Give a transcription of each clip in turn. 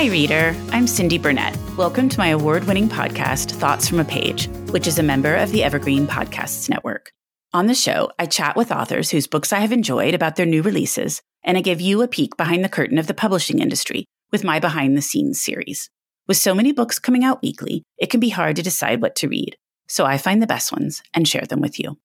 Hi, reader. I'm Cindy Burnett. Welcome to my award winning podcast, Thoughts from a Page, which is a member of the Evergreen Podcasts Network. On the show, I chat with authors whose books I have enjoyed about their new releases, and I give you a peek behind the curtain of the publishing industry with my behind the scenes series. With so many books coming out weekly, it can be hard to decide what to read, so I find the best ones and share them with you.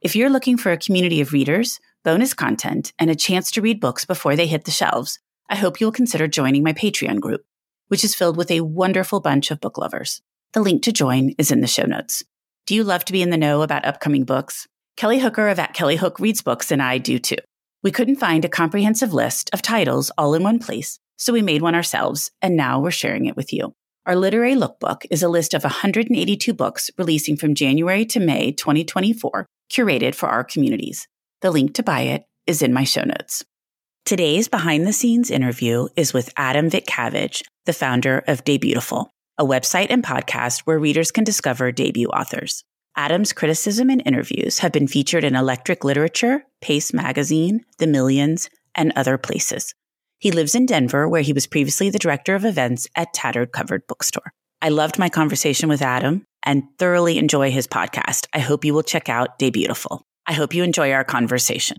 If you're looking for a community of readers, bonus content, and a chance to read books before they hit the shelves, I hope you'll consider joining my Patreon group, which is filled with a wonderful bunch of book lovers. The link to join is in the show notes. Do you love to be in the know about upcoming books? Kelly Hooker of At Kelly Hook Reads Books and I do too. We couldn't find a comprehensive list of titles all in one place, so we made one ourselves, and now we're sharing it with you. Our literary lookbook is a list of 182 books releasing from January to May 2024, curated for our communities. The link to buy it is in my show notes. Today's behind the scenes interview is with Adam Vitcavage, the founder of Debutiful, a website and podcast where readers can discover debut authors. Adam's criticism and interviews have been featured in Electric Literature, Paste Magazine, The Millions, and other places. He lives in Denver, where he was previously the director of events at Tattered Cover Bookstore. I loved my conversation with Adam and thoroughly enjoy his podcast. I hope you will check out Debutiful. I hope you enjoy our conversation.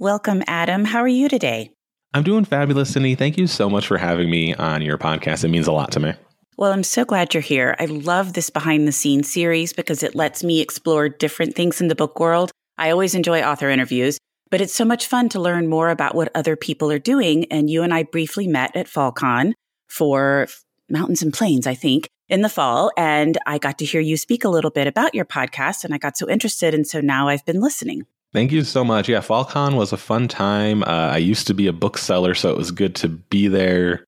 Welcome, Adam. How are you today? I'm doing fabulous, Cindy. Thank you so much for having me on your podcast. It means a lot to me. Well, I'm so glad you're here. I love this behind the scenes series because it lets me explore different things in the book world. I always enjoy author interviews, but it's so much fun to learn more about what other people are doing. And you and I briefly met at FallCon for Mountains and Plains, I think, in the fall. And I got to hear you speak a little bit about your podcast and I got so interested. And so now I've been listening. Thank you so much. Yeah, FallCon was a fun time. Uh, I used to be a bookseller, so it was good to be there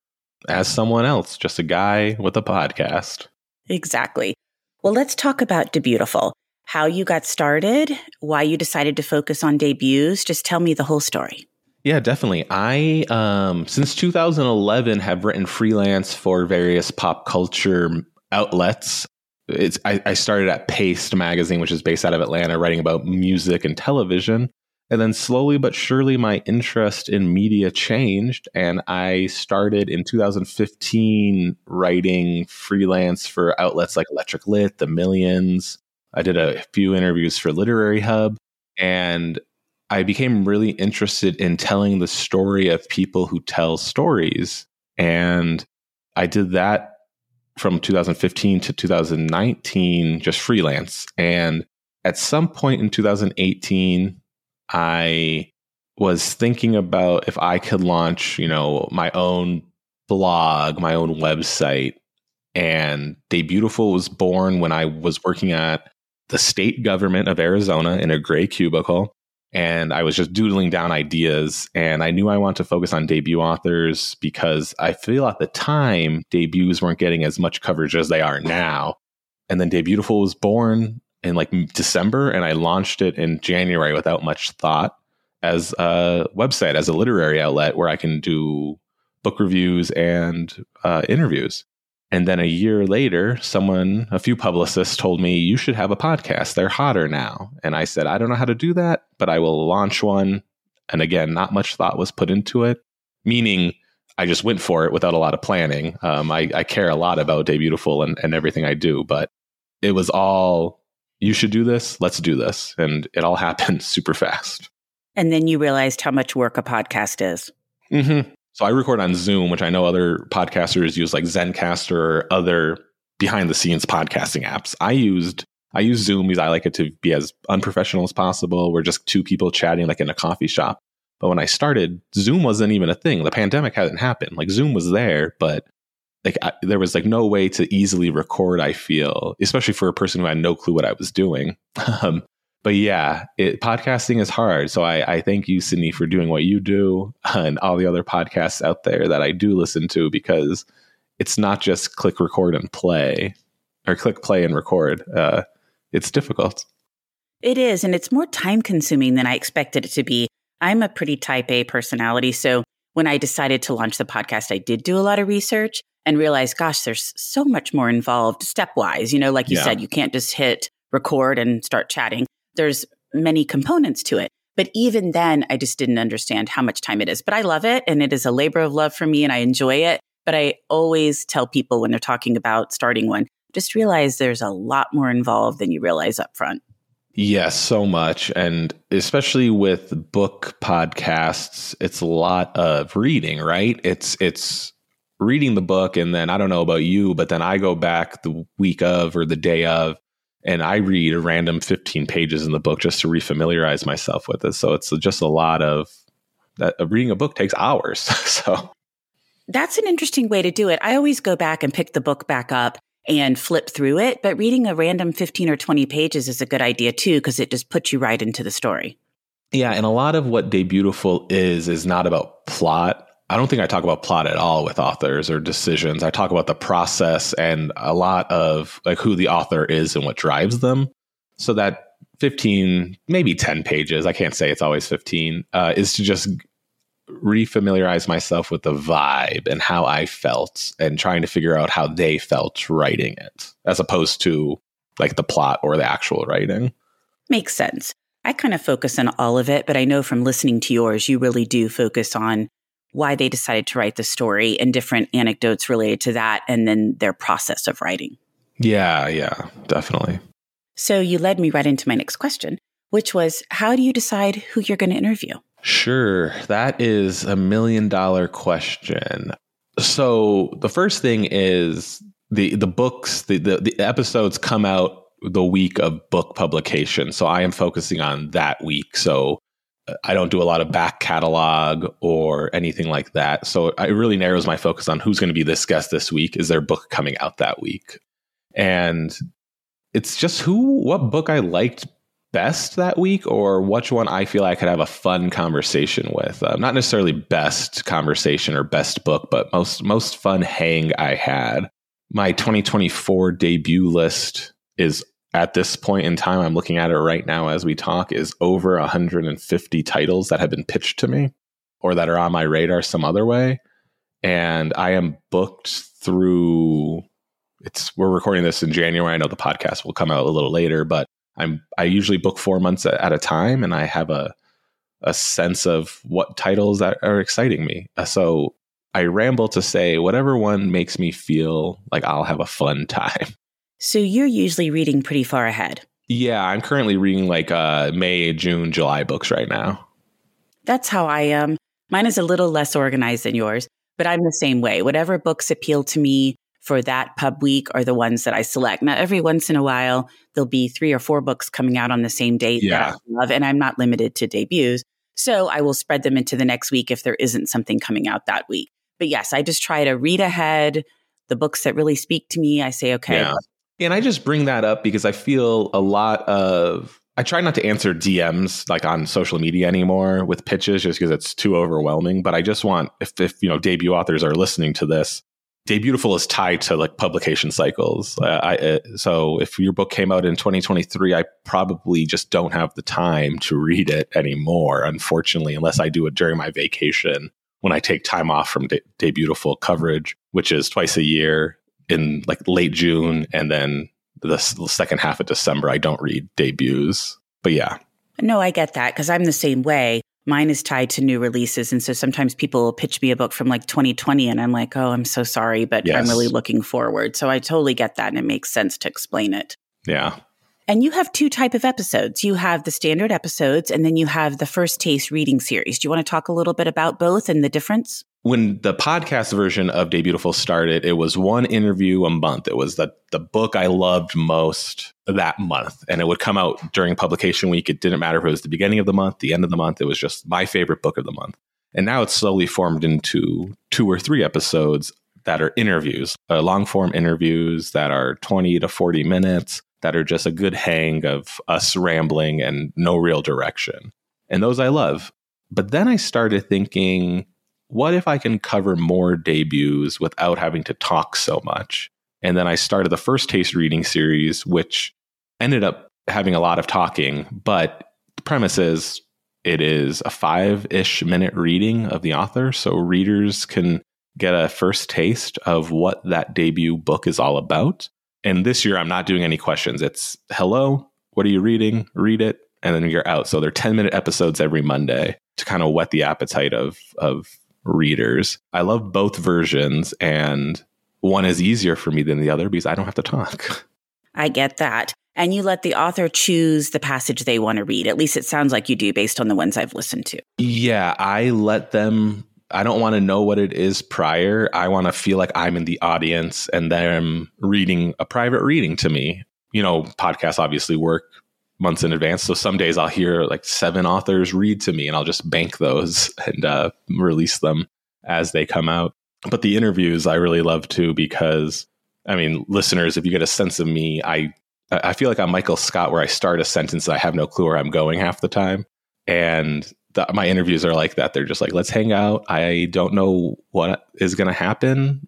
as someone else, just a guy with a podcast. Exactly. Well, let's talk about Debutiful. How you got started, why you decided to focus on debuts. Just tell me the whole story. Yeah, definitely. I um since 2011 have written freelance for various pop culture outlets it's I, I started at Paste magazine, which is based out of Atlanta, writing about music and television. And then slowly but surely, my interest in media changed. And I started in 2015 writing freelance for outlets like Electric Lit, The Millions. I did a few interviews for Literary Hub. And I became really interested in telling the story of people who tell stories. And I did that from 2015 to 2019 just freelance. And at some point in 2018, I was thinking about if I could launch, you know, my own blog, my own website. And Debutiful was born when I was working at the state government of Arizona in a gray cubicle and I was just doodling down ideas. And I knew I wanted to focus on debut authors because I feel at the time debuts weren't getting as much coverage as they are now. And then Debutiful was born in like December, and I launched it in January without much thought as a website, as a literary outlet where I can do book reviews and uh, interviews. And then a year later, someone, a few publicists told me, you should have a podcast. They're hotter now. And I said, I don't know how to do that, but I will launch one. And again, not much thought was put into it, meaning I just went for it without a lot of planning. Um, I, I, care a lot about Debutiful and, and everything I do, but it was all you should do this. Let's do this. And it all happened super fast. And then you realized how much work a podcast is. Mm-hmm. So I record on Zoom, which I know other podcasters use like Zencastr or other behind the scenes podcasting apps. I used I use Zoom because I like it to be as unprofessional as possible. We're just two people chatting like in a coffee shop. But when I started, Zoom wasn't even a thing. The pandemic hadn't happened. Like Zoom was there, but like I, there was like no way to easily record. I feel, especially for a person who had no clue what I was doing. um, but yeah, it, podcasting is hard. So I, I thank you, Cindy, for doing what you do and all the other podcasts out there that I do listen to because it's not just click record and play or click play and record. Uh, it's difficult. It is, and it's more time consuming than I expected it to be. I'm a pretty type A personality. So when I decided to launch the podcast, I did do a lot of research and realized, gosh, there's so much more involved stepwise. You know, like you yeah. said, you can't just hit record and start chatting. There's many components to it. But even then, I just didn't understand how much time it is. But I love it and it is a labor of love for me and I enjoy it. But I always tell people when they're talking about starting one, just realize there's a lot more involved than you realize up front. Yes, so much. And especially with book podcasts, it's a lot of reading, right? It's it's reading the book and then I don't know about you, but then I go back the week of or the day of and I read a random 15 pages in the book just to refamiliarize myself with it. So it's just a lot of that uh, reading a book takes hours. so that's an interesting way to do it. I always go back and pick the book back up and flip through it, but reading a random 15 or 20 pages is a good idea too because it just puts you right into the story. Yeah, and a lot of what Debutiful is is not about plot I don't think I talk about plot at all with authors or decisions. I talk about the process and a lot of like who the author is and what drives them. So that 15, maybe 10 pages, I can't say it's always 15, uh, is to just refamiliarize myself with the vibe and how I felt and trying to figure out how they felt writing it as opposed to like the plot or the actual writing. Makes sense. I kind of focus on all of it, but I know from listening to yours, you really do focus on why they decided to write the story and different anecdotes related to that and then their process of writing. Yeah, yeah, definitely. So you led me right into my next question, which was how do you decide who you're going to interview? Sure, that is a million dollar question. So the first thing is the the books, the, the, the episodes come out the week of book publication. So I am focusing on that week. So I don't do a lot of back catalog or anything like that. So it really narrows my focus on who's going to be this guest this week. Is their book coming out that week? And it's just who, what book I liked best that week or which one I feel I could have a fun conversation with. Uh, not necessarily best conversation or best book, but most, most fun hang I had. My 2024 debut list is at this point in time, I'm looking at it right now as we talk, is over 150 titles that have been pitched to me or that are on my radar some other way. And I am booked through it's we're recording this in January. I know the podcast will come out a little later, but I'm I usually book four months at a time and I have a a sense of what titles that are exciting me. Uh, so I ramble to say whatever one makes me feel like I'll have a fun time. So you're usually reading pretty far ahead. Yeah, I'm currently reading like uh, May, June, July books right now. That's how I am. Mine is a little less organized than yours, but I'm the same way. Whatever books appeal to me for that pub week are the ones that I select. Now, every once in a while, there'll be three or four books coming out on the same date yeah. that I love, and I'm not limited to debuts. So I will spread them into the next week if there isn't something coming out that week. But yes, I just try to read ahead the books that really speak to me. I say, okay, yeah. And I just bring that up because I feel a lot of I try not to answer DMs like on social media anymore with pitches just because it's too overwhelming. But I just want if if you know debut authors are listening to this, Debutiful is tied to like publication cycles. Uh, I, uh, so if your book came out in 2023, I probably just don't have the time to read it anymore. Unfortunately, unless I do it during my vacation when I take time off from De- Debutiful coverage, which is twice a year in like late June and then the, the second half of December, I don't read debuts. But yeah. No, I get that because I'm the same way. Mine is tied to new releases. And so sometimes people pitch me a book from like 2020 and I'm like, oh, I'm so sorry, but yes. I'm really looking forward. So I totally get that. And it makes sense to explain it. Yeah. And you have two type of episodes. You have the standard episodes and then you have the first taste reading series. Do you want to talk a little bit about both and the difference? When the podcast version of Debutiful started, it was one interview a month. It was the the book I loved most that month. And it would come out during publication week. It didn't matter if it was the beginning of the month, the end of the month. It was just my favorite book of the month. And now it's slowly formed into two or three episodes that are interviews, uh, long form interviews that are 20 to 40 minutes that are just a good hang of us rambling and no real direction. And those I love. But then I started thinking, what if I can cover more debuts without having to talk so much? And then I started the first taste reading series, which ended up having a lot of talking, but the premise is it is a five ish minute reading of the author. So readers can get a first taste of what that debut book is all about. And this year, I'm not doing any questions. It's hello, what are you reading? Read it, and then you're out. So they're 10 minute episodes every Monday to kind of whet the appetite of of readers. I love both versions, and one is easier for me than the other because I don't have to talk. I get that. And you let the author choose the passage they want to read. At least it sounds like you do based on the ones I've listened to. Yeah, I let them I don't want to know what it is prior. I want to feel like I'm in the audience and them reading a private reading to me. You know, podcasts obviously work months in advance. So some days I'll hear like seven authors read to me and I'll just bank those and uh, release them as they come out. But the interviews I really love too because I mean, listeners, if you get a sense of me, I I feel like I'm Michael Scott where I start a sentence and I have no clue where I'm going half the time. And the, my interviews are like that. They're just like, let's hang out. I don't know what is going to happen,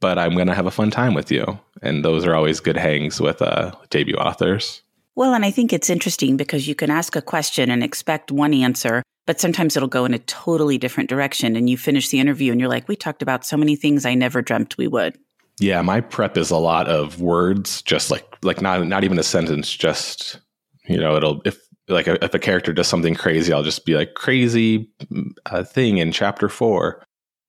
but I'm going to have a fun time with you. And those are always good hangs with uh, debut authors. Well, and I think it's interesting because you can ask a question and expect one answer, but sometimes it'll go in a totally different direction. And you finish the interview and you're like, we talked about so many things I never dreamt we would. Yeah, my prep is a lot of words, just like like not not even a sentence, just you know, it'll if like if a character does something crazy, I'll just be like crazy uh, thing in chapter four,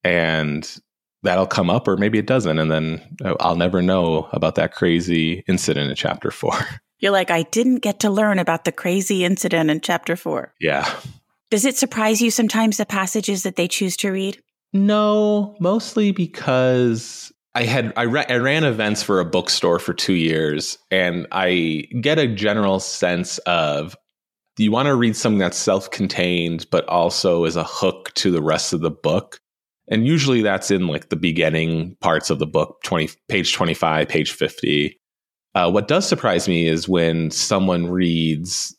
and that'll come up, or maybe it doesn't, and then uh, I'll never know about that crazy incident in chapter four. You're like, I didn't get to learn about the crazy incident in chapter four. Yeah. Does it surprise you sometimes the passages that they choose to read? No, mostly because I had I, ra- I, ran events for a bookstore for two years, and I get a general sense of you want to read something that's self-contained but also is a hook to the rest of the book? And usually that's in like the beginning parts of the book 20 page 25 page 50 uh, what does surprise me is when someone reads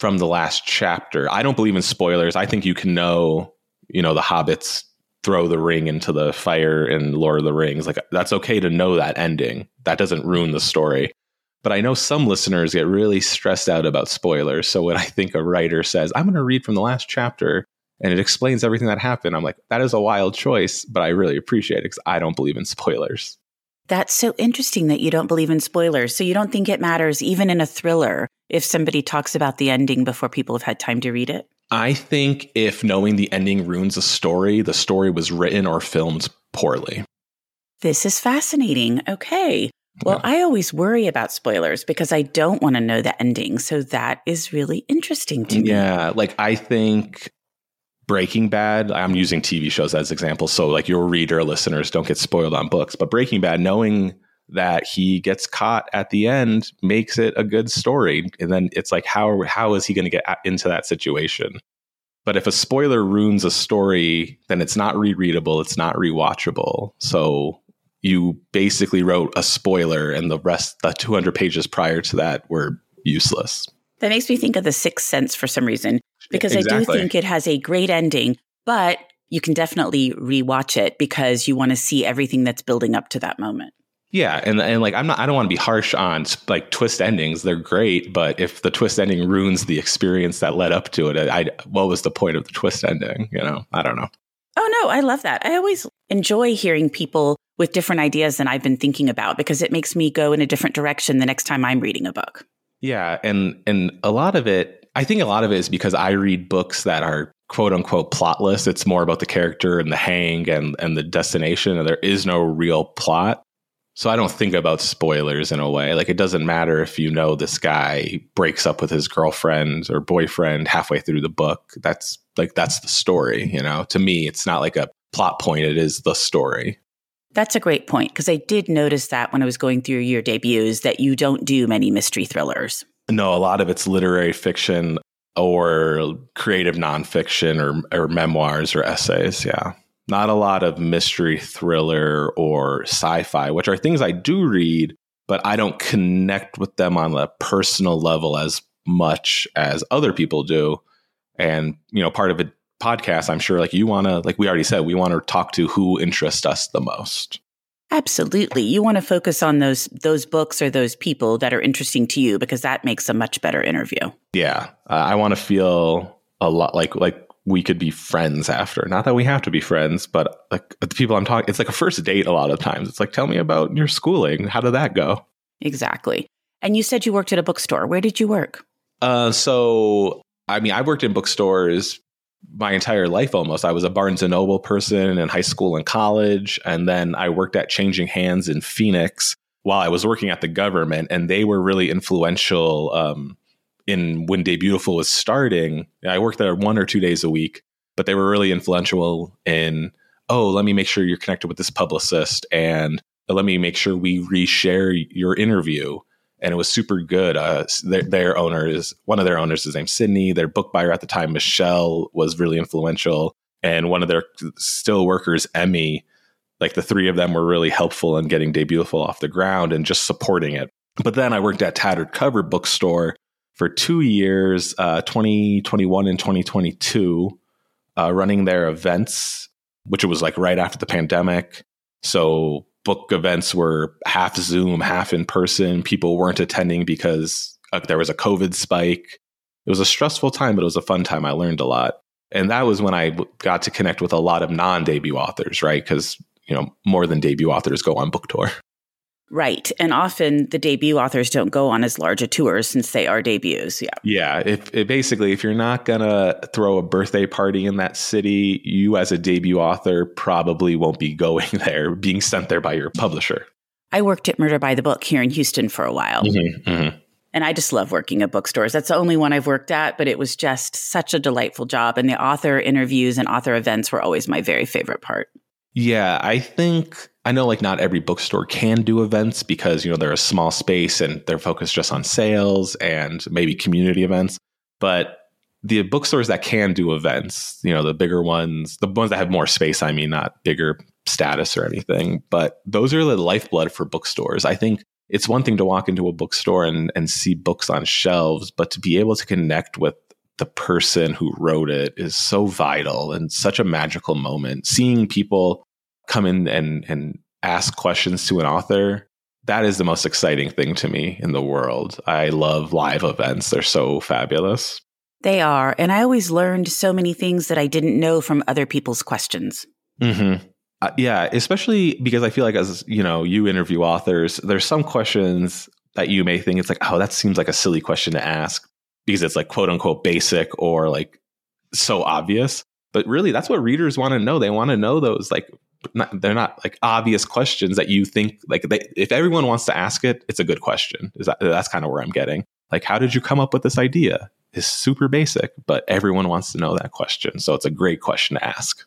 from the last chapter. I don't believe in spoilers. I think you can know you know the hobbits throw the ring into the fire in lord of the rings. Like that's okay to know that ending. That doesn't ruin the story but I know some listeners get really stressed out about spoilers. So when I think a writer says, I'm going to read from the last chapter and it explains everything that happened, I'm like, that is a wild choice, but I really appreciate it because I don't believe in spoilers. That's so interesting that you don't believe in spoilers. So you don't think it matters, even in a thriller, if somebody talks about the ending before people have had time to read it? I think if knowing the ending ruins a story, the story was written or filmed poorly. This is fascinating. Okay. Well. I always worry about spoilers because I don't want to know the ending. So that is really interesting to me. Yeah. Like I think Breaking Bad, I'm using TV shows as examples. So like your reader listeners don't get spoiled on books. But Breaking Bad, knowing that he gets caught at the end makes it a good story. And then it's like, how, how is he going to get into that situation? But if a spoiler ruins a story, then it's not rereadable, it's not rewatchable. So you basically wrote a spoiler and the rest the 200 pages prior to that were useless. That makes me think of the sixth sense for some reason because exactly. i do think it has a great ending but you can definitely rewatch it because you want to see everything that's building up to that moment. Yeah and, and like i'm not i don't want to be harsh on like twist endings. They're great but if the twist ending ruins the experience that led up to it I, I what was the point of the twist ending you know? I don't know. Oh no i love that. I always enjoy hearing people with different ideas than I've been thinking about because it makes me go in a different direction the next time I'm reading a book. Yeah, and and a lot of it, I think a lot of it is because I read books that are quote unquote plotless. It's more about the character and the hang and and the destination, and there is no real plot. So I don't think about spoilers in a way. Like it doesn't matter if you know this guy breaks up with his girlfriend or boyfriend halfway through the book. That's like that's the story, you know. To me, it's not like a plot point, it is the story. That's a great point because I did notice that when I was going through your debuts that you don't do many mystery thrillers. No, a lot of it's literary fiction or creative nonfiction or, or memoirs or essays. Yeah not a lot of mystery thriller or sci-fi, which are things I do read, but I don't connect with them on a personal level as much as other people do. And, you know, part of a podcast, I'm sure like you want to, like we already said, we want to talk to who interests us the most. Absolutely. You want to focus on those those books or those people that are interesting to you because that makes a much better interview. Yeah. Uh, I want to feel a lot like like we could be friends after. Not that we have to be friends, but like the people I'm talking, it's like a first date a lot of times. It's like, tell me about your schooling. How did that go? Exactly. And you said you worked at a bookstore. Where did you work? Uh, so, I mean, I worked in bookstores my entire life almost. I was a Barnes and Noble person in high school and college. And then I worked at Changing Hands in Phoenix while I was working at the government. And they were really influential. Um, in when Debutiful was starting, I worked there one or two days a week, but they were really influential in, oh, let me make sure you're connected with this publicist and let me make sure we reshare your interview. And it was super good. Uh, their, their owner is one of their owners is named Cindy. Their book buyer at the time, Michelle, was really influential. And one of their still workers, Emmy, like the three of them were really helpful in getting Debutiful off the ground and just supporting it. But then I worked at Tattered Cover Bookstore, for two years, uh, 2021 and 2022, uh, running their events, which it was like right after the pandemic. So book events were half Zoom, half in person. People weren't attending because uh, there was a COVID spike. It was a stressful time, but it was a fun time. I learned a lot. And that was when I got to connect with a lot of non debut authors, right? Because, you know, more than debut authors go on book tour. Right. And often the debut authors don't go on as large a tour since they are debuts. Yeah. Yeah. If, if basically, if you're not going to throw a birthday party in that city, you as a debut author probably won't be going there, being sent there by your publisher. I worked at Murder by the Book here in Houston for a while. Mm-hmm, mm-hmm. And I just love working at bookstores. That's the only one I've worked at, but it was just such a delightful job. And the author interviews and author events were always my very favorite part. Yeah, I think I know like not every bookstore can do events because you know they're a small space and they're focused just on sales and maybe community events. But the bookstores that can do events, you know, the bigger ones, the ones that have more space, I mean, not bigger status or anything, but those are the lifeblood for bookstores. I think it's one thing to walk into a bookstore and, and see books on shelves, but to be able to connect with the person who wrote it is so vital and such a magical moment. Seeing people come in and and ask questions to an author that is the most exciting thing to me in the world. I love live events. They're so fabulous. They are. And i always learned so many things that i didn't know from other people's questions. Mm-hmm. uh, yeah especially because i feel like as you know you interview authors there's some questions that you may think it's like oh that seems like a silly question to ask because it's like quote unquote basic or like so obvious. But really that's what readers want to know. They want to know those like not, they're not like obvious questions that you think like they, if everyone wants to ask it, it's a good question. Is that that's kind of where I'm getting. Like, how did you come up with this idea? Is super basic, but everyone wants to know that question. So it's a great question to ask.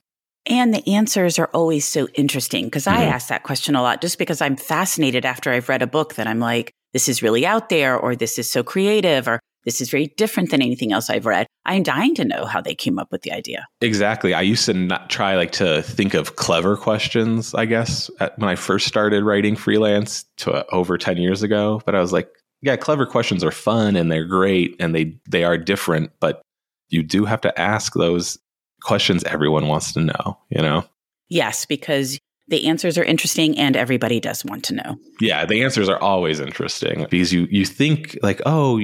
And the answers are always so interesting because mm-hmm. I ask that question a lot just because I'm fascinated after I've read a book that I'm like, this is really out there, or this is so creative, or this is very different than anything else I've read. I'm dying to know how they came up with the idea. Exactly. I used to not try like to think of clever questions, I guess, at, when I first started writing freelance to uh, over 10 years ago, but I was like, yeah, clever questions are fun and they're great and they they are different, but you do have to ask those questions everyone wants to know, you know? Yes, because the answers are interesting and everybody does want to know. Yeah, the answers are always interesting because you you think like, "Oh,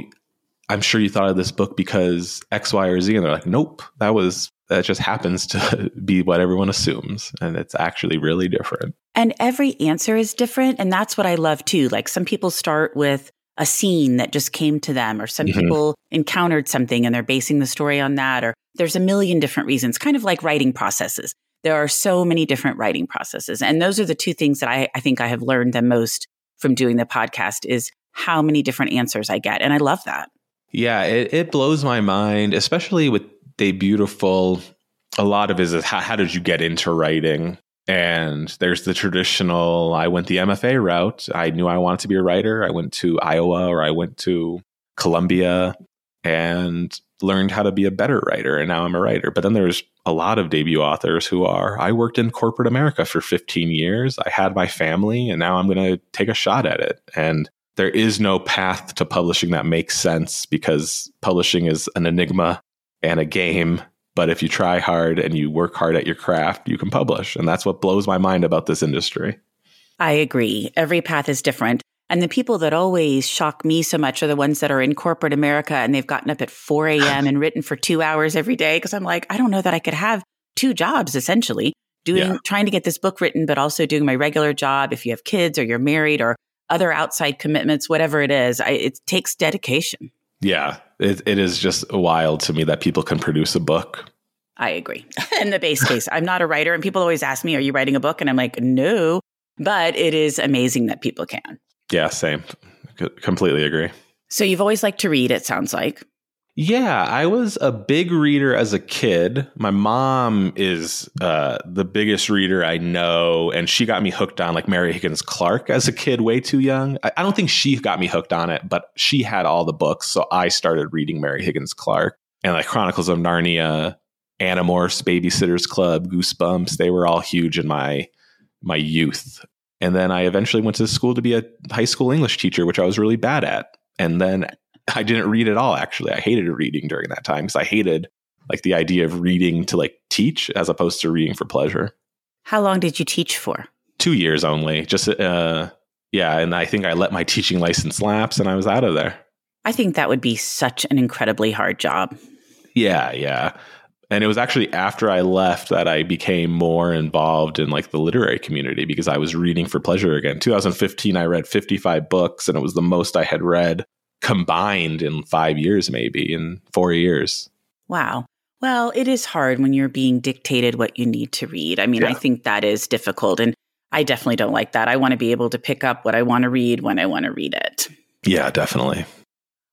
I'm sure you thought of this book because X, Y, or Z. And they're like, nope, that was, that just happens to be what everyone assumes. And it's actually really different. And every answer is different. And that's what I love too. Like some people start with a scene that just came to them, or some mm-hmm. people encountered something and they're basing the story on that, or there's a million different reasons, kind of like writing processes. there are so many different writing processes. And those are the two things that I, I think I have learned the most from doing the podcast is how many different answers I get. And I love that. Yeah, it, it blows my mind, especially with Debutiful. A lot of it is how, how did you get into writing? And there's the traditional I went the MFA route. I knew I wanted to be a writer. I went to Iowa or I went to Columbia and learned how to be a better writer. And now I'm a writer. But then there's a lot of debut authors who are I worked in corporate America for 15 years. I had my family and now I'm going to take a shot at it. And there is no path to publishing that makes sense because publishing is an enigma and a game but if you try hard and you work hard at your craft, you can publish. And that's what blows my mind about this industry. I agree. Every path is different. And the people that always shock me so much are the ones that are in corporate America and they've gotten up at 4 a.m. and written for two hours every day. Cause I'm like, I don't know that I could have two jobs essentially doing, yeah. trying to get this book written, but also doing my regular job. If you have kids or you're married or other outside commitments, whatever it is, I, it takes dedication. Yeah, it, it is just wild to me that people can produce a book. I agree. In the base case, I'm not a writer, and people always ask me, Are you writing a book? And I'm like, No, but it is amazing that people can. Yeah, same. C- completely agree. So you've always liked to read, it sounds like. Yeah, I was a big reader as a kid. My mom is uh, the biggest reader I know, and she got me hooked on like Mary Higgins Clark as a kid, way too young. I, I don't think she got me hooked on it, but she had all the books, so I started reading Mary Higgins Clark and like Chronicles of Narnia, Animorphs, Babysitters Club, Goosebumps. They were all huge in my my youth. And then I eventually went to school to be a high school English teacher, which I was really bad at. And then I didn't read at all, actually. I hated reading during that time because I hated like the idea of reading to like teach as opposed to reading for pleasure. How long did you teach for? Two years only. Just, uh, yeah. And I think I let my teaching license lapse and I was out of there. I think that would be such an incredibly hard job. Yeah. Yeah. And it was actually after I left that I became more involved in like the literary community because I was reading for pleasure again. 2015, I read 55 books and it was the most I had read combined in five years, maybe in four years. Wow. Well, it is hard when you're being dictated what you need to read. I mean, yeah. I think that is difficult. And I definitely don't like that. I want to be able to pick up what I want to read when I want to read it. Yeah, definitely.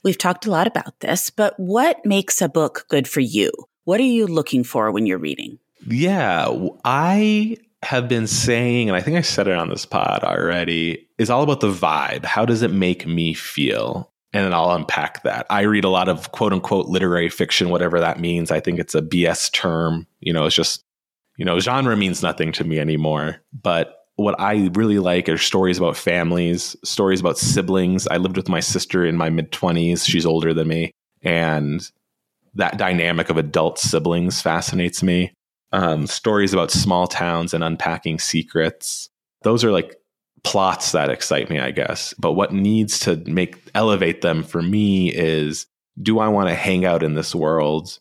We've talked a lot about this, but what makes a book good for you? What are you looking for when you're reading? Yeah, I have been saying, and I think I said it on this pod already, is all about the vibe. How does it make me feel? And then I'll unpack that. I read a lot of quote unquote literary fiction, whatever that means. I think it's a BS term. You know, it's just, you know, genre means nothing to me anymore. But what I really like are stories about families, stories about siblings. I lived with my sister in my mid 20s. She's older than me. And that dynamic of adult siblings fascinates me. Um, stories about small towns and unpacking secrets. Those are like plots that excite me, I guess. But what needs to make elevate them for me is do I want to hang out in this world?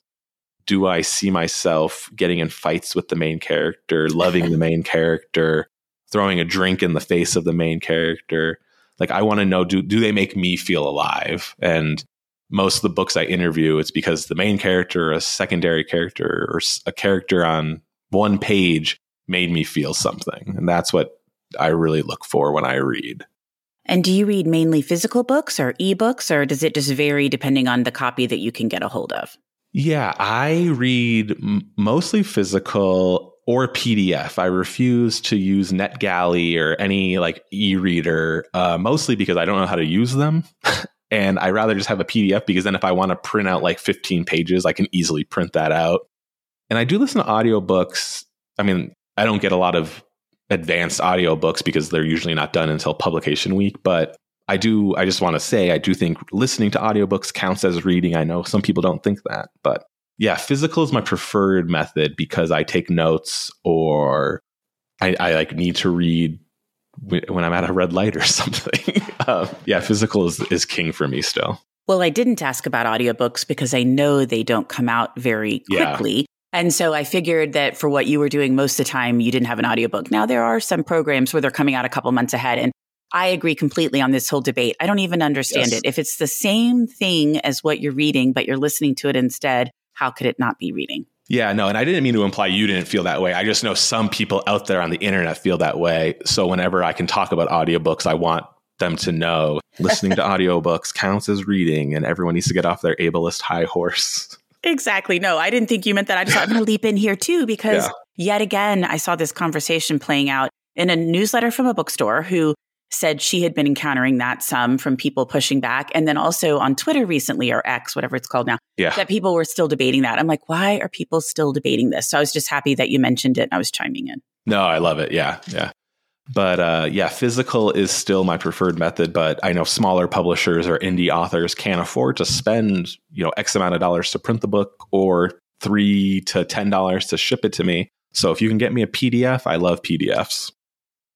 Do I see myself getting in fights with the main character, loving the main character, throwing a drink in the face of the main character? Like I want to know do do they make me feel alive? And most of the books I interview, it's because the main character, a secondary character, or a character on one page made me feel something. And that's what I really look for when I read. And do you read mainly physical books or ebooks, or does it just vary depending on the copy that you can get a hold of? Yeah, I read m- mostly physical or PDF. I refuse to use NetGalley or any like e-reader, uh, mostly because I don't know how to use them. and I rather just have a PDF because then if I want to print out like 15 pages, I can easily print that out. And I do listen to audiobooks. I mean, I don't get a lot of advanced audiobooks because they're usually not done until publication week. But I do, I just want to say, I do think listening to audiobooks counts as reading. I know some people don't think that, but yeah, physical is my preferred method because I take notes or I, I like need to read when I'm at a red light or something. uh, yeah, physical is, is king for me still. Well, I didn't ask about audiobooks because I know they don't come out very quickly. Yeah. And so I figured that for what you were doing most of the time, you didn't have an audiobook. Now there are some programs where they're coming out a couple months ahead. And I agree completely on this whole debate. I don't even understand yes. it. If it's the same thing as what you're reading, but you're listening to it instead, how could it not be reading? Yeah, no, and I didn't mean to imply you didn't feel that way. I just know some people out there on the internet feel that way. So whenever I can talk about audiobooks, I want them to know listening to audiobooks counts as reading and everyone needs to get off their ableist high horse. Exactly. No, I didn't think you meant that. I just thought I'm going to leap in here too, because yeah. yet again, I saw this conversation playing out in a newsletter from a bookstore who said she had been encountering that some from people pushing back. And then also on Twitter recently, or X, whatever it's called now, yeah. that people were still debating that. I'm like, why are people still debating this? So I was just happy that you mentioned it and I was chiming in. No, I love it. Yeah. Yeah. But uh, yeah, physical is still my preferred method. But I know smaller publishers or indie authors can't afford to spend, you know, X amount of dollars to print the book or three to ten dollars to ship it to me. So if you can get me a PDF, I love PDFs.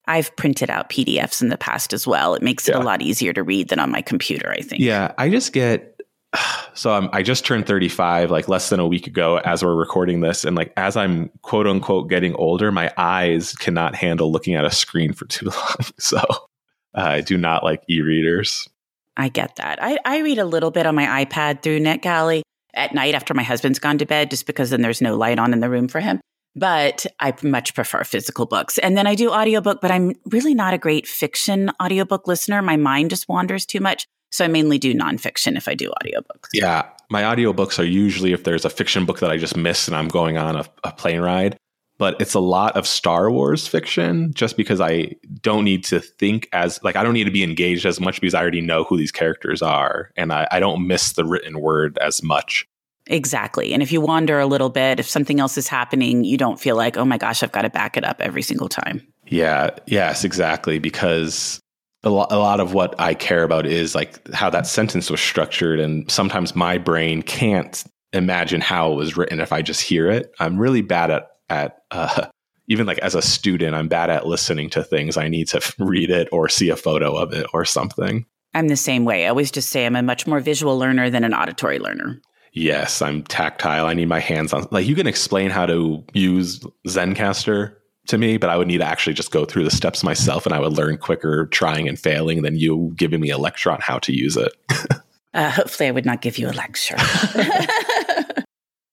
I've printed out PDFs in the past as well. It makes it yeah. a lot easier to read than on my computer, I think. Yeah, I just get so I just turned 35 like less than a week ago as we're recording this and like as I'm quote unquote getting older my eyes cannot handle looking at a screen for too long so uh, I do not like e-readers. I get that. I, I read a little bit on my iPad through NetGalley at night after my husband's gone to bed just because then there's no light on in the room for him but I much prefer physical books. And then I do audiobook, but I'm really not a great fiction audiobook listener. My mind just wanders too much. So I mainly do nonfiction if I do audiobooks. Yeah. My audiobooks are usually if there's a fiction book that I just missed and I'm going on a, a plane ride. But it's a lot of Star Wars fiction just because I don't need to think as, like, I don't need to be engaged as much because I already know who these characters are. And I, I don't miss the written word as much. Exactly. And if you wander a little bit, if something else is happening, you don't feel like, oh my gosh, I've got to back it up every single time. Yeah. Yes, exactly. Because a lot, a lot of what I care about is like how that sentence was structured. And sometimes my brain can't imagine how it was written if I just hear it. I'm really bad at, at, uh, even like as a student, I'm bad at listening to things. I need to read it or see a photo of it or something. I'm the same way. I always just say I'm a much more visual learner than an auditory learner. Yes, I'm tactile. I need my hands on. Like you can explain how to use Zencastr to me, but I would need to actually just go through the steps myself, and I would learn quicker trying and failing than you giving me a lecture on how to use it. uh, hopefully, I would not give you a lecture.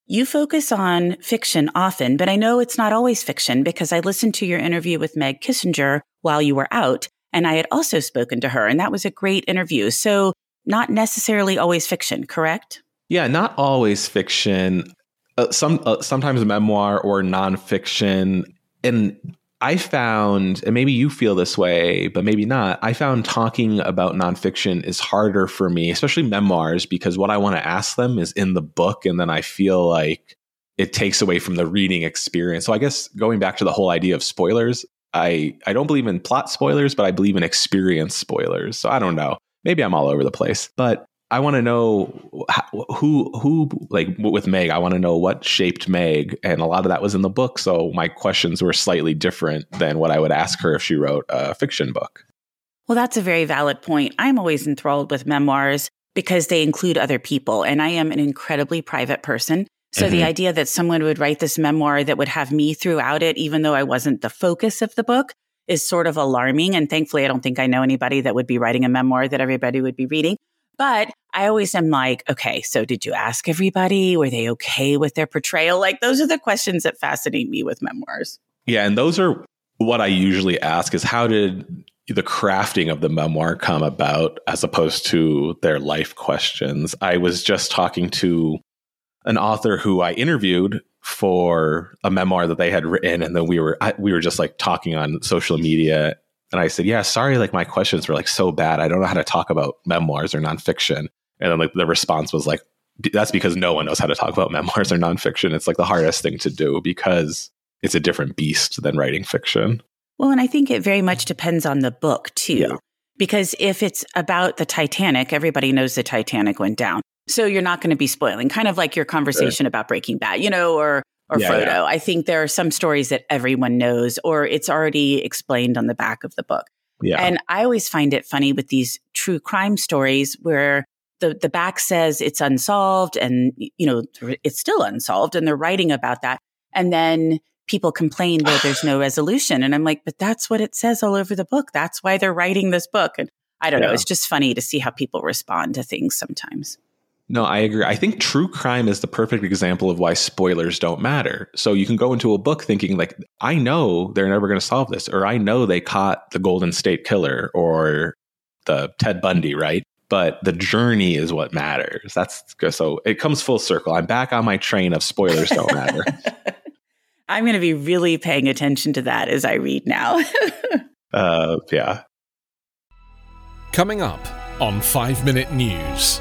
you focus on fiction often, but I know it's not always fiction because I listened to your interview with Meg Kissinger while you were out, and I had also spoken to her, and that was a great interview. So, not necessarily always fiction, correct? Yeah, not always fiction. Uh, some uh, sometimes memoir or nonfiction, and I found, and maybe you feel this way, but maybe not. I found talking about nonfiction is harder for me, especially memoirs, because what I want to ask them is in the book, and then I feel like it takes away from the reading experience. So I guess going back to the whole idea of spoilers, I I don't believe in plot spoilers, but I believe in experience spoilers. So I don't know. Maybe I'm all over the place, but I want to know who who like with Meg. I want to know what shaped Meg, and a lot of that was in the book. So my questions were slightly different than what I would ask her if she wrote a fiction book. Well, that's a very valid point. I'm always enthralled with memoirs because they include other people, and I am an incredibly private person. So mm-hmm. the idea that someone would write this memoir that would have me throughout it, even though I wasn't the focus of the book, is sort of alarming. And thankfully, I don't think I know anybody that would be writing a memoir that everybody would be reading. But I always am like, okay, so did you ask everybody? Were they okay with their portrayal? Like, those are the questions that fascinate me with memoirs. Yeah. And those are what I usually ask is how did the crafting of the memoir come about as opposed to their life questions? I was just talking to an author who I interviewed for a memoir that they had written and then we were I, we were just like talking on social media and I said, yeah, sorry, like my questions were like so bad. I don't know how to talk about memoirs or nonfiction. And then like the response was like, that's because no one knows how to talk about memoirs or nonfiction. It's like the hardest thing to do because it's a different beast than writing fiction. Well, and I think it very much depends on the book too. Yeah. Because if it's about the Titanic, everybody knows the Titanic went down. So you're not going to be spoiling, kind of like your conversation about Breaking Bad, you know, or or yeah, Frodo. Yeah. I think there are some stories that everyone knows or it's already explained on the back of the book. Yeah. And I always find it funny with these true crime stories where the, the back says it's unsolved and, you know, it's still unsolved and they're writing about that. And then people complain, that there's no resolution. And I'm like, but that's what it says all over the book. That's why they're writing this book. And I don't yeah. know. It's just funny to see how people respond to things sometimes. No, I agree. I think true crime is the perfect example of why spoilers don't matter. So you can go into a book thinking like I know they're never going to solve this or I know they caught the Golden State killer or the Ted Bundy, right? But the journey is what matters. That's so it comes full circle. I'm back on my train of spoilers don't matter. I'm going to be really paying attention to that as I read now. uh yeah. Coming up on 5 Minute News.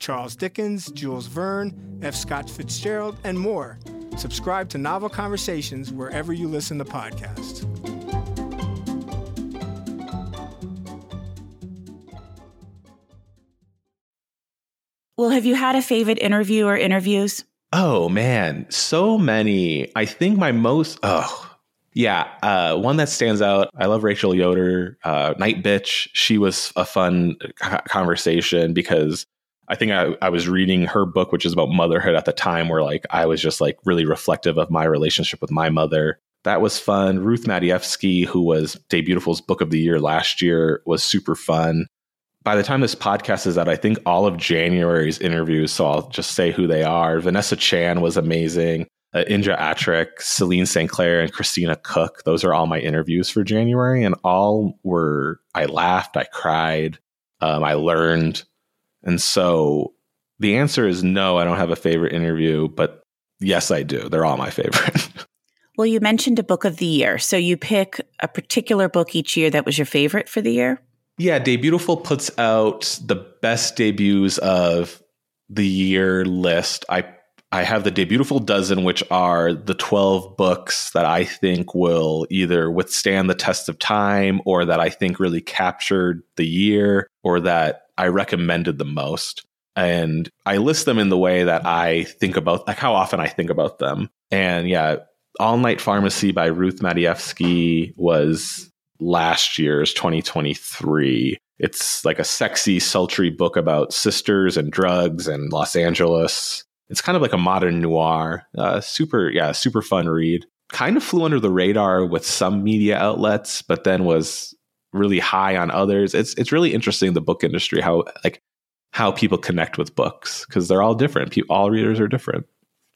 Charles Dickens, Jules Verne, F. Scott Fitzgerald, and more. Subscribe to Novel Conversations wherever you listen to podcasts. well, have you had a favorite interview or interviews? Oh man, so many. I think my most oh yeah, uh, one that stands out. I love Rachel Yoder, uh, Night Bitch. She was a fun conversation because I think I, I was reading her book, which is about motherhood at the time, where like I was just like really reflective of my relationship with my mother. That was fun. Ruth Madievsky, who was Debutiful's book of the year last year, was super fun. By the time this podcast is out, I think all of January's interviews, so I'll just say who they are. Vanessa Chan was amazing. Uh, Indra Atrick, Celine St. Clair, and Christina Cook. Those are all my interviews for January, and all were, I laughed, I cried, um, I learned. And so the answer is no, I don't have a favorite interview, but yes, I do. They're all my favorite. well, you mentioned a book of the year. So you pick a particular book each year that was your favorite for the year? Yeah, Debutiful puts out the best debuts of the year list. I I have the Debutiful dozen, which are the 12 books that I think will either withstand the test of time or that I think really captured the year or that I recommended the most. And I list them in the way that I think about, like how often I think about them. And yeah, All Night Pharmacy by Ruth Madievsky was last year's 2023. It's like a sexy, sultry book about sisters and drugs and Los Angeles. It's kind of like a modern noir. Uh, super, yeah, super fun read. Kind of flew under the radar with some media outlets, but then was really high on others. It's it's really interesting the book industry how like how people connect with books because they're all different. People, all readers are different.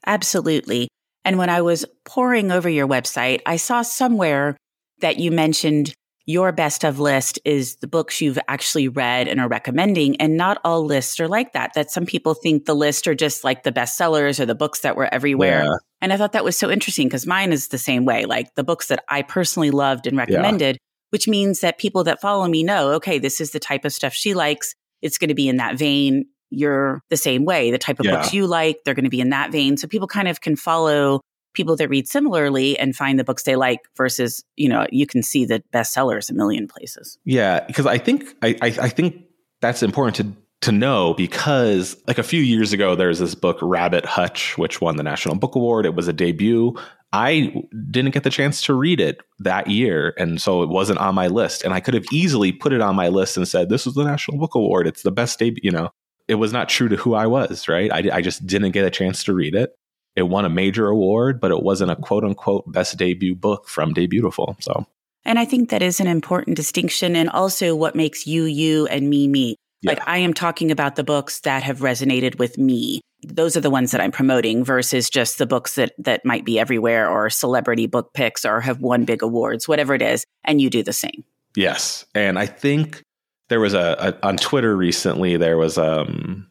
Absolutely. And when I was poring over your website, I saw somewhere that you mentioned your best of list is the books you've actually read and are recommending. And not all lists are like that. That some people think the list are just like the bestsellers or the books that were everywhere. Yeah. And I thought that was so interesting because mine is the same way. Like the books that I personally loved and recommended which means that people that follow me know, okay, this is the type of stuff she likes. It's going to be in that vein. You're the same way. The type of yeah. books you like, they're going to be in that vein. So people kind of can follow people that read similarly and find the books they like versus, you know, you can see the bestsellers a million places. Yeah. Because I think, I, I, I think that's important to to know because like a few years ago there's this book rabbit hutch which won the national book award it was a debut I didn't get the chance to read it that year. And so it wasn't on my list. And I could have easily put it on my list and said, this was the National Book Award. It's the best debut, you know. It was not true to who I was, right? I, I just didn't get a chance to read it. It won a major award, but it wasn't a quote unquote best debut book from Debutiful. So and I think that is an important distinction and also what makes you you and me me. Yeah. Like I am talking about the books that have resonated with me. Those are the ones that I'm promoting versus just the books that that might be everywhere or celebrity book picks or have won big awards, whatever it is, and you do the same. Yes. And I think there was a, a on Twitter recently. There was um,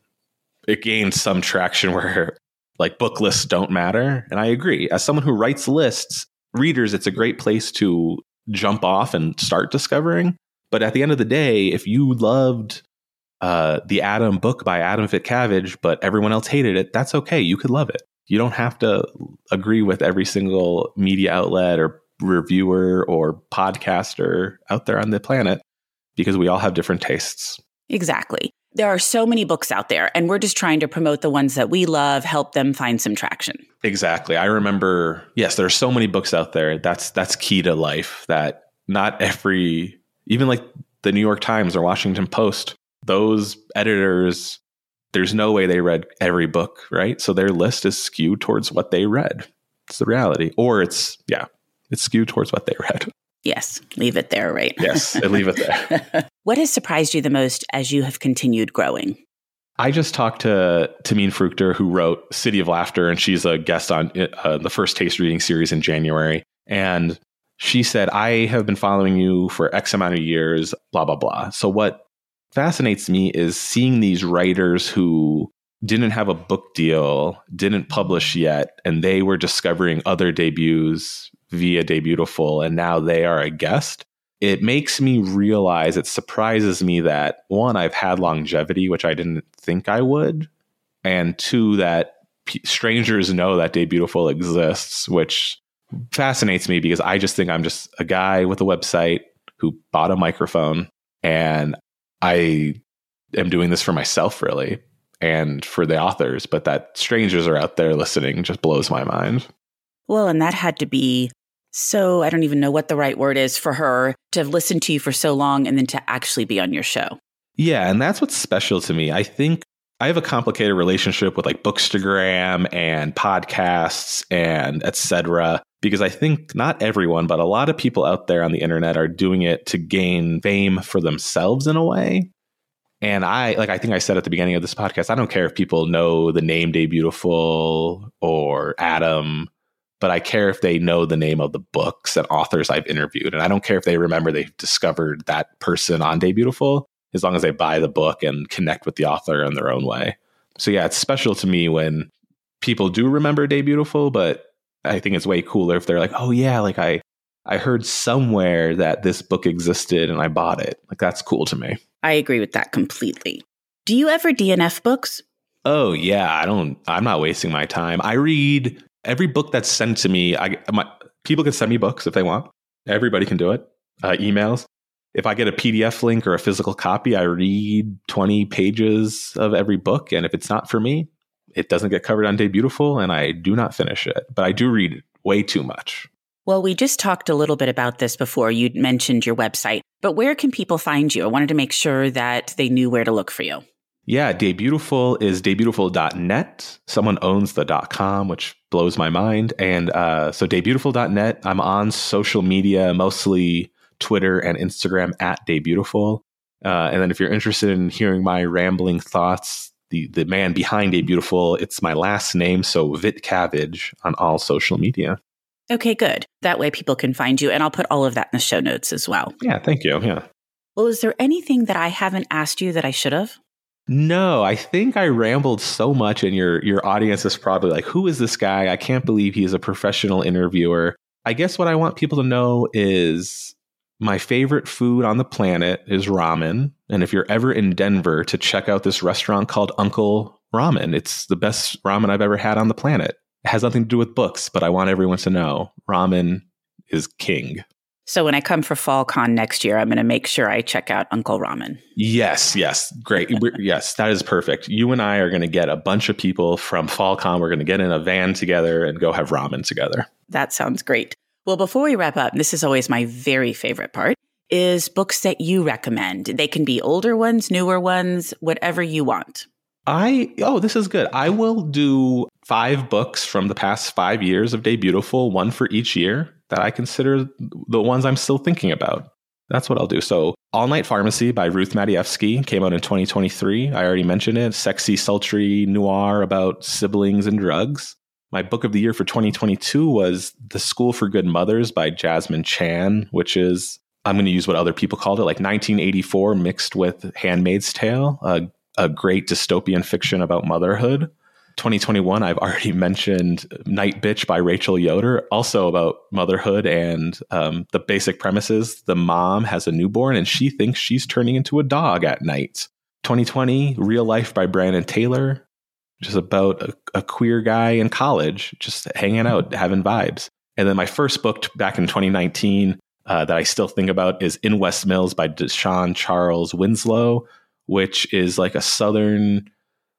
it gained some traction where like book lists don't matter, and I agree. As someone who writes lists, readers, it's a great place to jump off and start discovering. But at the end of the day, if you loved uh, the Adam book by Adam Vitcavage, but everyone else hated it, that's okay. You could love it. You don't have to agree with every single media outlet or reviewer or podcaster out there on the planet because we all have different tastes. Exactly. There are so many books out there, and we're just trying to promote the ones that we love, help them find some traction. Exactly. I remember, yes, there are so many books out there. That's that's key to life that not every even like the New York Times or Washington Post, those editors there's no way they read every book, right? So their list is skewed towards what they read. It's the reality. Or it's yeah, it's skewed towards what they read. Yes, leave it there, right? yes, leave it there. what has surprised you the most as you have continued growing? I just talked to Temim Fruchter, who wrote City of Laughter, and she's a guest on uh, the first taste reading series in January. And she said, I have been following you for X amount of years, blah, blah, blah. So, what fascinates me is seeing these writers who didn't have a book deal, didn't publish yet, and they were discovering other debuts via Debutiful, and now they are a guest. It makes me realize, it surprises me that one, I've had longevity, which I didn't think I would, and two, that p- strangers know that Debutiful exists, which fascinates me because I just think I'm just a guy with a website who bought a microphone and I am doing this for myself, really, and for the authors, but that strangers are out there listening just blows my mind. Well, and that had to be so, I don't even know what the right word is for her to have listened to you for so long and then to actually be on your show. Yeah, and that's what's special to me. I think I have a complicated relationship with like Bookstagram and podcasts and etc. Because I think not everyone, but a lot of people out there on the internet are doing it to gain fame for themselves in a way. And I like I think I said at the beginning of this podcast, I don't care if people know the name Debutiful or Adam, but I care if they know the name of the books and authors I've interviewed. And I don't care if they remember they discovered that person on Debutiful, as long as they buy the book and connect with the author in their own way. So yeah, it's special to me when people do remember Debutiful, but I think it's way cooler if they're like, "Oh yeah, like I I heard somewhere that this book existed and I bought it." Like that's cool to me. I agree with that completely. Do you ever DNF books? Oh yeah, I don't. I'm not wasting my time. I read every book that's sent to me. I my, people can send me books if they want. Everybody can do it. Uh, emails. If I get a PDF link or a physical copy, I read 20 pages of every book, and if it's not for me, it doesn't get covered on Debutiful, and I do not finish it. But I do read way too much. Well, we just talked a little bit about this before. You mentioned your website, but where can people find you? I wanted to make sure that they knew where to look for you. Yeah, Debutiful is debutiful.net. Someone owns the .com, which blows my mind. And uh, so debutiful.net. I'm on social media, mostly Twitter and Instagram at Debutiful. Uh, and then if you're interested in hearing my rambling thoughts, the the man behind Debutiful it's my last name, so Vitcavage on all social media. Okay, good. That way people can find you. And I'll put all of that in the show notes as well. Yeah, thank you. Yeah. Well, is there anything that I haven't asked you that I should have? No, I think I rambled so much, and your your audience is probably like, "Who is this guy? I can't believe he's a professional interviewer." I guess what I want people to know is my favorite food on the planet is ramen, and if you're ever in Denver, to check out this restaurant called Uncle Ramen. It's the best ramen I've ever had on the planet. It has nothing to do with books, but I want everyone to know ramen is king. So when I come for Fall Con next year, I'm going to make sure I check out Uncle Ramen. Yes, yes, great. yes, that is perfect. You and I are going to get a bunch of people from Fall Con. We're going to get in a van together and go have ramen together. That sounds great. Well, before we wrap up, this is always my very favorite part is books that you recommend. They can be older ones, newer ones, whatever you want. I oh, this is good. I will do five books from the past five years of Debutiful, one for each year that I consider the ones I'm still thinking about. That's what I'll do. So, All Night Pharmacy by Ruth Madievsky came out in 2023. I already mentioned it. Sexy, sultry noir about siblings and drugs. My book of the year for 2022 was The School for Good Mothers by Jessamine Chan, which is I'm going to use what other people called it, like 1984 mixed with Handmaid's Tale, a, a great dystopian fiction about motherhood. 2021, I've already mentioned Night Bitch by Rachel Yoder, also about motherhood and um, the basic premises. The mom has a newborn and she thinks she's turning into a dog at night. 2020, Real Life by Brandon Taylor, just about a, a queer guy in college, just hanging out, having vibes. And then my first book back in 2019 uh, that I still think about is In West Mills by De'Shawn Charles Winslow, which is like a southern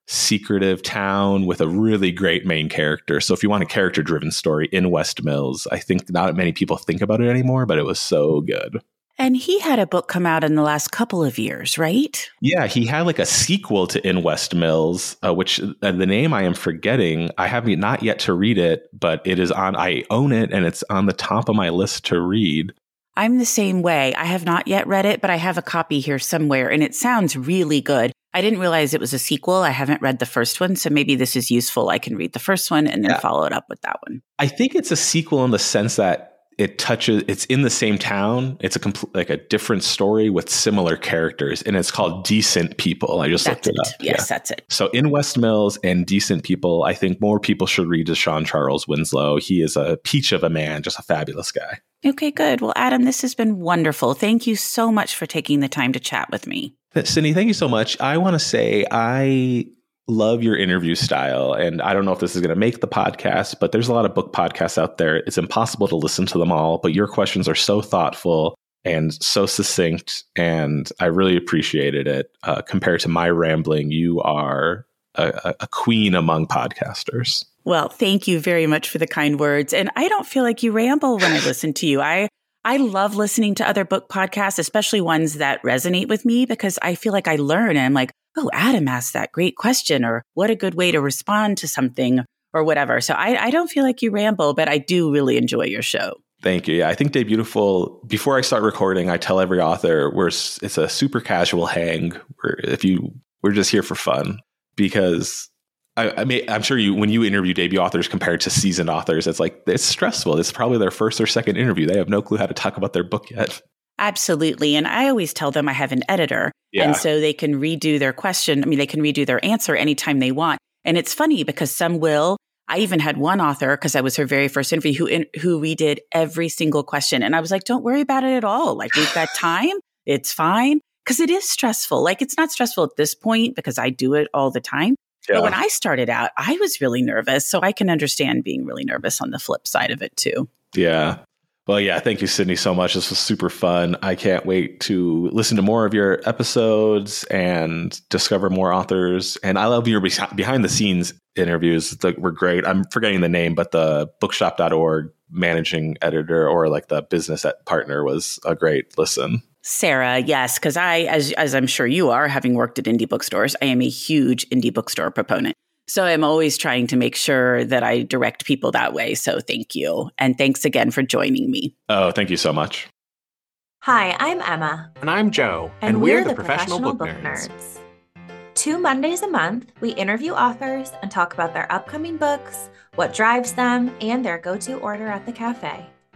secretive town with a really great main character. So if you want a character driven story in West Mills, I think not many people think about it anymore, but it was so good. And he had a book come out in the last couple of years, right? Yeah, he had like a sequel to In West Mills, uh, which uh, the name I am forgetting. I have not yet to read it, but it is on. I own it, and it's on the top of my list to read. I'm the same way. I have not yet read it, but I have a copy here somewhere, and it sounds really good. I didn't realize it was a sequel. I haven't read the first one, so maybe this is useful. I can read the first one and then yeah. follow it up with that one. I think it's a sequel in the sense that it touches it's in the same town it's a complete like a different story with similar characters and it's called decent people i just that's looked it, it up yes yeah. that's it so in west mills and decent people i think more people should read De'Shawn Charles Winslow he is a peach of a man just a fabulous guy okay good well adam this has been wonderful thank you so much for taking the time to chat with me Cindy, thank you so much. I want to say I love your interview style. And I don't know if this is going to make the podcast, but there's a lot of book podcasts out there. It's impossible to listen to them all, but your questions are so thoughtful and so succinct. And I really appreciated it. Uh, compared to my rambling, you are a, a queen among podcasters. Well, thank you very much for the kind words. And I don't feel like you ramble when I listen to you. I I love listening to other book podcasts, especially ones that resonate with me because I feel like I learn and I'm like, oh, Adam asked that great question or what a good way to respond to something or whatever. So I, I don't feel like you ramble, but I do really enjoy your show. Thank you. Yeah, I think Debutiful. Before I start recording, I tell every author we're it's a super casual hang. Where if you we're just here for fun because I, I mean, I'm sure you when you interview debut authors compared to seasoned authors, it's like it's stressful. It's probably their first or second interview. They have no clue how to talk about their book yet. Absolutely. And I always tell them I have an editor. Yeah. And so they can redo their question. I mean, they can redo their answer anytime they want. And it's funny because some will. I even had one author because I was her very first interview who in, who redid every single question, and I was like, "Don't worry about it at all. Like we've got time. It's fine." Because it is stressful. Like it's not stressful at this point because I do it all the time. Yeah. But when I started out, I was really nervous. So I can understand being really nervous on the flip side of it too. Yeah. Well, yeah, thank you, Cindy, so much. This was super fun. I can't wait to listen to more of your episodes and discover more authors. And I love your behind the scenes interviews. That were great. I'm forgetting the name, but the bookshop.org managing editor or like the business partner was a great listen. Sarah, yes, because I, as as I'm sure you are, having worked at indie bookstores, I am a huge indie bookstore proponent. So I'm always trying to make sure that I direct people that way. So thank you, and thanks again for joining me. Oh, thank you so much. Hi, I'm Emma, and I'm Joe, and, and we're, we're, the, the professional, professional, book, book nerds. nerds. Two Mondays a month, we interview authors and talk about their upcoming books, what drives them, and their go-to order at the cafe.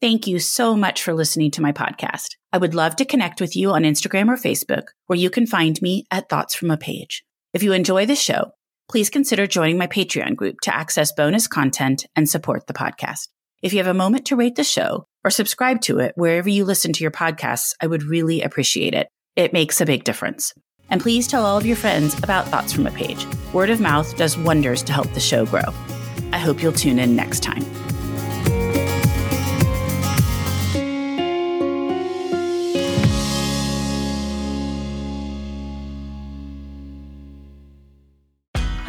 Thank you so much for listening to my podcast. I would love to connect with you on Instagram or Facebook, where you can find me at Thoughts from a Page. If you enjoy the show, please consider joining my Patreon group to access bonus content and support the podcast. If you have a moment to rate the show or subscribe to it wherever you listen to your podcasts, I would really appreciate it. It makes a big difference. And please tell all of your friends about Thoughts from a Page. Word of mouth does wonders to help the show grow. I hope you'll tune in next time.